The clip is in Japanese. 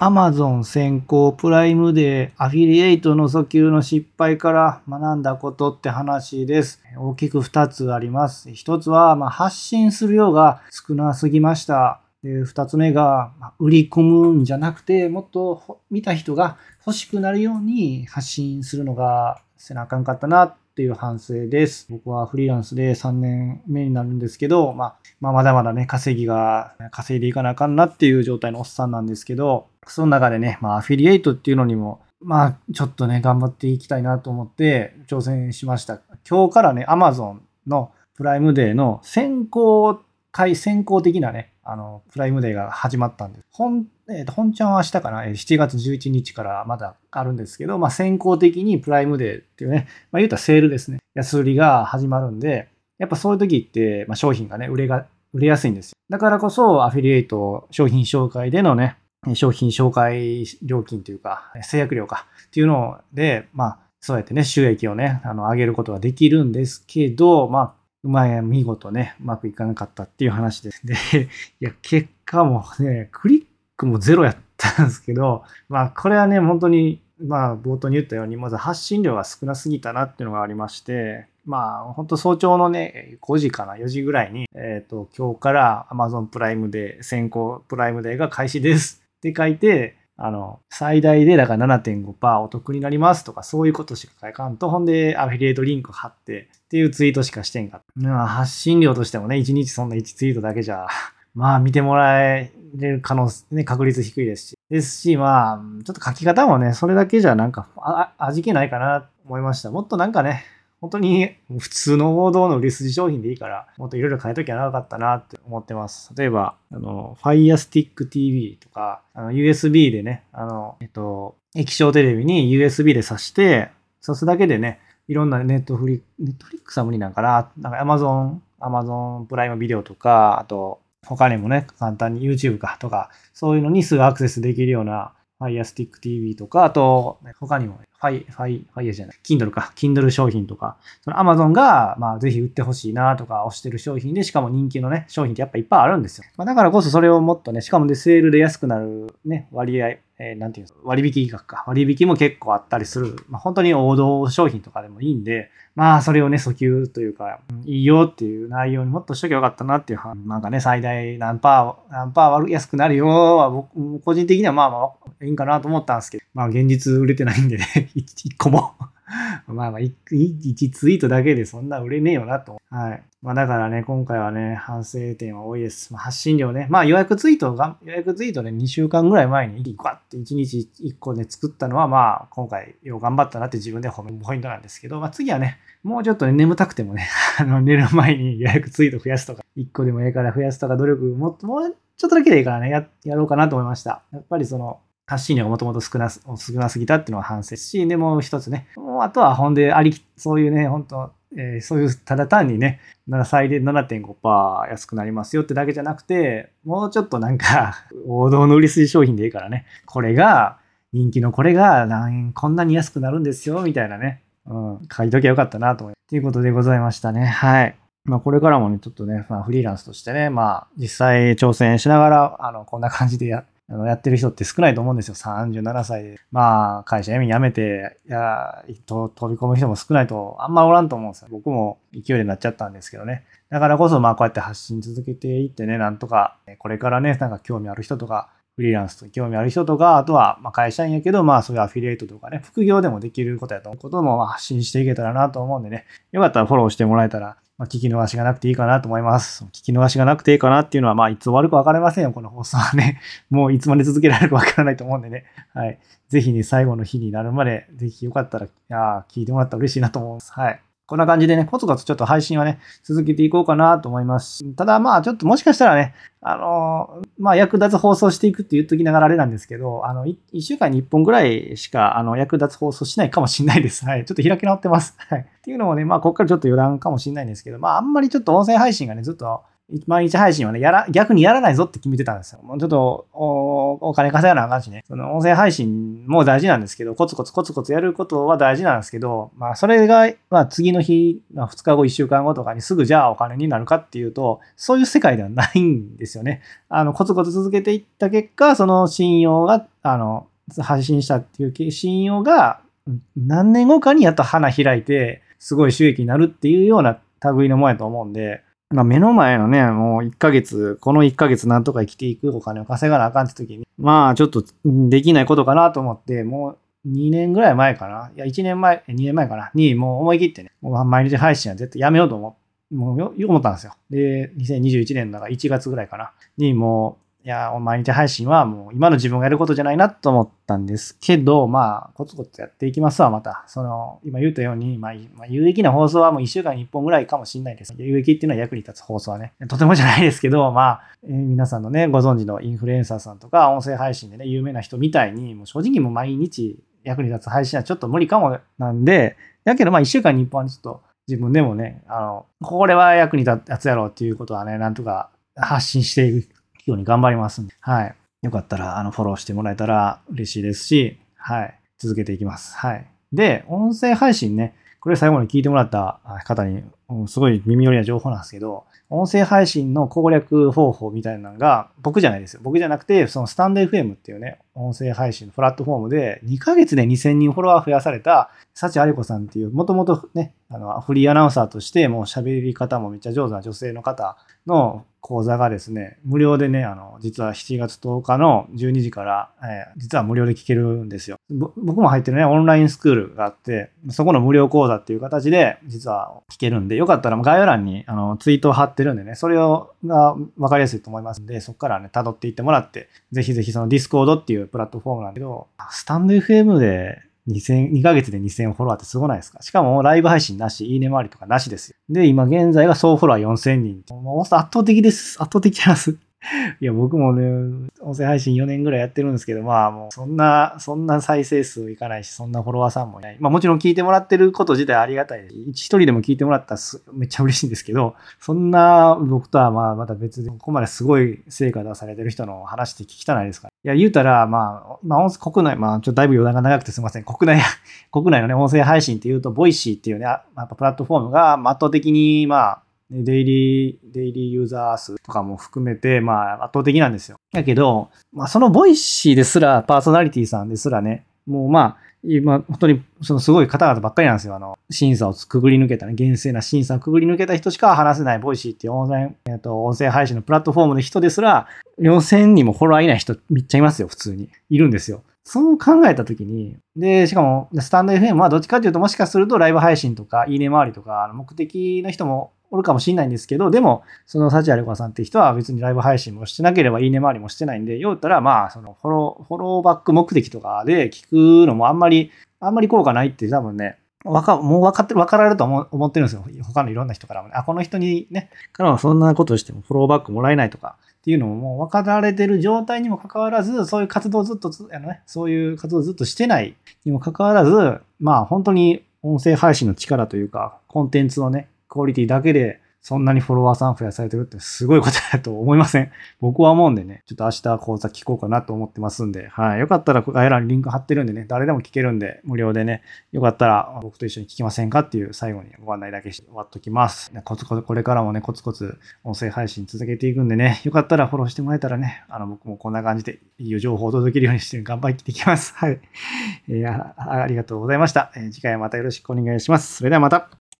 Amazon 先行プライムでアフィリエイトの訴求の失敗から学んだことって話です。大きく2つあります。1つは、ま発信する量が少なすぎました。で2つ目が、ま売り込むんじゃなくて、もっと見た人が欲しくなるように発信するのがせなあかんかったなっていう反省です。僕はフリーランスで3年目になるんですけど、まあ、まあ、まだまだね、稼ぎが稼いでいかなあかんなっていう状態のおっさんなんですけど、その中でね、まあ、アフィリエイトっていうのにも、まあ、ちょっとね、頑張っていきたいなと思って挑戦しました。今日からね、Amazon のプライムデーの先行回、先行的なね、あの、プライムデーが始まったんです。本、えー、と本ちゃんは明日かな、7月11日からまだあるんですけど、まあ、先行的にプライムデーっていうね、まあ、言うたらセールですね。安売りが始まるんで、やっぱそういう時って、まあ、商品がね、売れが、売れやすいんですよ。だからこそ、アフィリエイト商品紹介でのね、商品紹介料金というか、制約料かっていうので、まあ、そうやってね、収益をね、あの、上げることができるんですけど、まあ、うまい、見事ね、うまくいかなかったっていう話です。で、いや、結果もね、クリックもゼロやったんですけど、まあ、これはね、本当に、まあ、冒頭に言ったように、まず発信量が少なすぎたなっていうのがありまして、まあ、本当早朝のね、5時かな、4時ぐらいに、えっ、ー、と、今日から Amazon プライムで先行プライムデーが開始ですって書いて、あの、最大でだから7.5%お得になりますとか、そういうことしか書かんと、ほんでアフィリエイトリンク貼ってっていうツイートしかしてんか。まあ、発信量としてもね、1日そんな1ツイートだけじゃ、まあ見てもらえる可能性、ね、確率低いですし。ですし、まあ、ちょっと書き方もね、それだけじゃなんか、味気ないかなと思いました。もっとなんかね、本当に普通の王道の売り筋商品でいいから、もっといろいろ変えときゃなかったなって思ってます。例えば、あの、Fire Stick TV とか、あの USB でね、あの、えっと、液晶テレビに USB で挿して、挿すだけでね、いろんなネットフリ、ネットフリックスは無理なんかな、なんか Amazon、Amazon プライムビデオとか、あと、他にもね、簡単に YouTube かとか、そういうのにすぐアクセスできるような Fire Stick TV とか、あと、他にもファイ、ファイ、ファイヤじゃない、Kindle か、Kindle 商品とか、その Amazon が、まあ、ぜひ売ってほしいなとか、推してる商品で、しかも人気のね、商品ってやっぱいっぱいあるんですよ。まあ、だからこそそれをもっとね、しかもで、セールで安くなるね、割合、えー、なんていうんですか、割引額か。割引も結構あったりする。まあ、本当に王道商品とかでもいいんで、まあ、それをね、訴求というか、いいよっていう内容にもっとしときゃよかったなっていう、なんかね、最大何パー、何パー安くなるよは、僕、個人的にはまあまあ、いいんかなと思ったんですけど、まあ、現実売れてないんでね、一個もまあまあ、1ツイートだけでそんな売れねえよなと。はい。まあだからね、今回はね、反省点は多いです。まあ、発信量ね。まあ予約ツイートが、予約ツイートね、2週間ぐらい前に、ガッて1日1個で作ったのは、まあ今回よう頑張ったなって自分で褒めるポイントなんですけど、まあ次はね、もうちょっとね、眠たくてもね、あの、寝る前に予約ツイート増やすとか、1個でもええから増やすとか努力もっと、もうちょっとだけでいいからね、や、やろうかなと思いました。やっぱりその、発信量がもともと少な、少なすぎたっていうのは反省し、でもう一つね、もうあとは本でありき、そういうね、本当えー、そういうただ単にね、最大7.5%安くなりますよってだけじゃなくて、もうちょっとなんか、王道の売り筋商品でいいからね、これが、人気のこれが何こんなに安くなるんですよ、みたいなね、うん、書いときゃよかったなと思いということでございましたね。はい。まあ、これからもね、ちょっとね、まあ、フリーランスとしてね、まあ、実際挑戦しながら、あの、こんな感じでやあのやってる人って少ないと思うんですよ。37歳で。まあ、会社辞めて、いや、飛び込む人も少ないと、あんまおらんと思うんですよ。僕も勢いでなっちゃったんですけどね。だからこそ、まあ、こうやって発信続けていってね、なんとか、これからね、なんか興味ある人とか、フリーランスと興味ある人とか、あとは、ま会社員やけど、まあ、そういうアフィリエイトとかね、副業でもできることやと思うことも発信していけたらなと思うんでね、よかったらフォローしてもらえたらまあ、聞き逃しがなくていいかなと思います。聞き逃しがなくていいかなっていうのは、まあ、いつ終わるか分かりませんよ、この放送はね。もういつまで続けられるか分からないと思うんでね。はい。ぜひね、最後の日になるまで、ぜひよかったら、いや聞いてもらったら嬉しいなと思います。はい。こんな感じでね、コツコツちょっと配信はね、続けていこうかなと思います。ただまあ、ちょっともしかしたらね、あのまあ、役立つ放送していくって言っときながらあれなんですけど、あの、1週間に1本ぐらいしか、あの、役立つ放送しないかもしんないです。はい。ちょっと開き直ってます。はい。っていうのもね、まあ、こっからちょっと余談かもしんないんですけど、まあ、あんまりちょっと音声配信がね、ずっと毎日配信はね、やら、逆にやらないぞって決めてたんですよ。もうちょっとお、お金稼がなあかんしね。その音声配信も大事なんですけど、コツコツコツコツやることは大事なんですけど、まあそれが、まあ次の日、まあ、2日後、1週間後とかにすぐじゃあお金になるかっていうと、そういう世界ではないんですよね。あの、コツコツ続けていった結果、その信用が、あの、配信したっていう信用が何年後かにやっと花開いて、すごい収益になるっていうような類のもんやと思うんで、まあ、目の前のね、もう1ヶ月、この1ヶ月なんとか生きていくお金を稼がなあかんって時に、まあちょっとできないことかなと思って、もう2年ぐらい前かな。いや、1年前、2年前かな。に、もう思い切ってね、もう毎日配信は絶対やめようと思ってもうよく、思ったんですよ。で、2021年だから1月ぐらいかな。に、もう、いや、毎日配信はもう今の自分がやることじゃないなと思ったんですけど、まあ、コツコツやっていきますわ、また。その、今言ったように、まあ、有益な放送はもう1週間に1本ぐらいかもしれないです。有益っていうのは役に立つ放送はね。とてもじゃないですけど、まあ、えー、皆さんのね、ご存知のインフルエンサーさんとか、音声配信でね、有名な人みたいに、もう正直もう毎日役に立つ配信はちょっと無理かもなんで、だけどまあ1週間に1本はちょっと自分でもね、あの、これは役に立つやろうっていうことはね、なんとか発信していくように頑張りますんで、はい。よかったら、あの、フォローしてもらえたら嬉しいですし、はい。続けていきます。はい。で、音声配信ね、これ最後に聞いてもらった方に、すごい耳寄りな情報なんですけど、音声配信の攻略方法みたいなのが、僕じゃないですよ。僕じゃなくて、そのスタンド FM っていうね、音声配信のプラットフォームで、2ヶ月で2000人フォロワー増やされた、幸あれ子さんっていう、もともとね、あの、フリーアナウンサーとして、もう喋り方もめっちゃ上手な女性の方の講座がですね、無料でね、あの、実は7月10日の12時から、えー、実は無料で聞けるんですよ。僕も入ってるね、オンラインスクールがあって、そこの無料講座っていう形で、実は聞けるんで、よかったら概要欄にあのツイートを貼ってるんでね、それをが分かりやすいと思いますんで、そこからね、辿っていってもらって、ぜひぜひその Discord っていうプラットフォームなんだけど、スタンド FM で2000、2ヶ月で2000フォロワーってすごないですか？しかもライブ配信なし、いいね回りとかなしですよ。で、今現在が総フォロワー4000人。もう圧倒的です。圧倒的なんです。いや、僕もね、音声配信4年ぐらいやってるんですけど、まあもうそんな、そんな再生数いかないし、そんなフォロワーさんもいない。まあもちろん聞いてもらってること自体ありがたいです。一人でも聞いてもらったらめっちゃ嬉しいんですけど、そんな僕とはまあまた別で、ここまですごい成果出されてる人の話って聞きたないですから。いや、言うたら、まあ、まあ、国内、まあ、ちょっとだいぶ余談が長くてすみません。国内、国内のね、音声配信っていうと、 Voicy っていうね、やっぱプラットフォームが圧倒的に、まあ、デイリー、デイリーユーザー数とかも含めて、まあ圧倒的なんですよ。だけど、まあその Voicy ですら、パーソナリティさんですらね、もうまあ、今、本当に、そのすごい方々ばっかりなんですよ。あの、審査をくぐり抜けたね、厳正な審査をくぐり抜けた人しか話せない Voicy っていう音声、えっと、音声配信のプラットフォームの人ですら、4000にもフォロワーいない人めっちゃいますよ、普通に。いるんですよ。そう考えたときに、で、しかも、スタンド FM はどっちかというと、もしかするとライブ配信とか、いいね回りとか、目的の人もおるかもしれないんですけど、でも、その幸あれこさんって人は別にライブ配信もしてなければいいね回りもしてないんで、言ったら、まあ、そのフォロー、フォローバック目的とかで聞くのもあんまり、あんまり効果ないって多分ね、わか、もう分かって、分かられると思思ってるんですよ。他のいろんな人からもね。あ、この人にね、からはそんなことしてもフォローバックもらえないとかっていうのももう分かられてる状態にもかかわらず、そういう活動をずっと、あのね、そういう活動をずっとしてないにもかかわらず、まあ本当に音声配信の力というか、コンテンツのね、クオリティだけでそんなにフォロワーさん増やされてるってすごいことだと思いません？僕は思うんでね、ちょっと明日講座聞こうかなと思ってますんで、はい。よかったら概要欄にリンク貼ってるんでね、誰でも聞けるんで、無料でね、よかったら僕と一緒に聞きませんかっていう最後にご案内だけして終わっときます。コツコツ、これからもね、コツコツ音声配信続けていくんでね、よかったらフォローしてもらえたらね、あの、僕もこんな感じでいい情報を届けるようにして頑張っていきます。はい。えー、ありがとうございました。え、次回またよろしくお願いします。それではまた。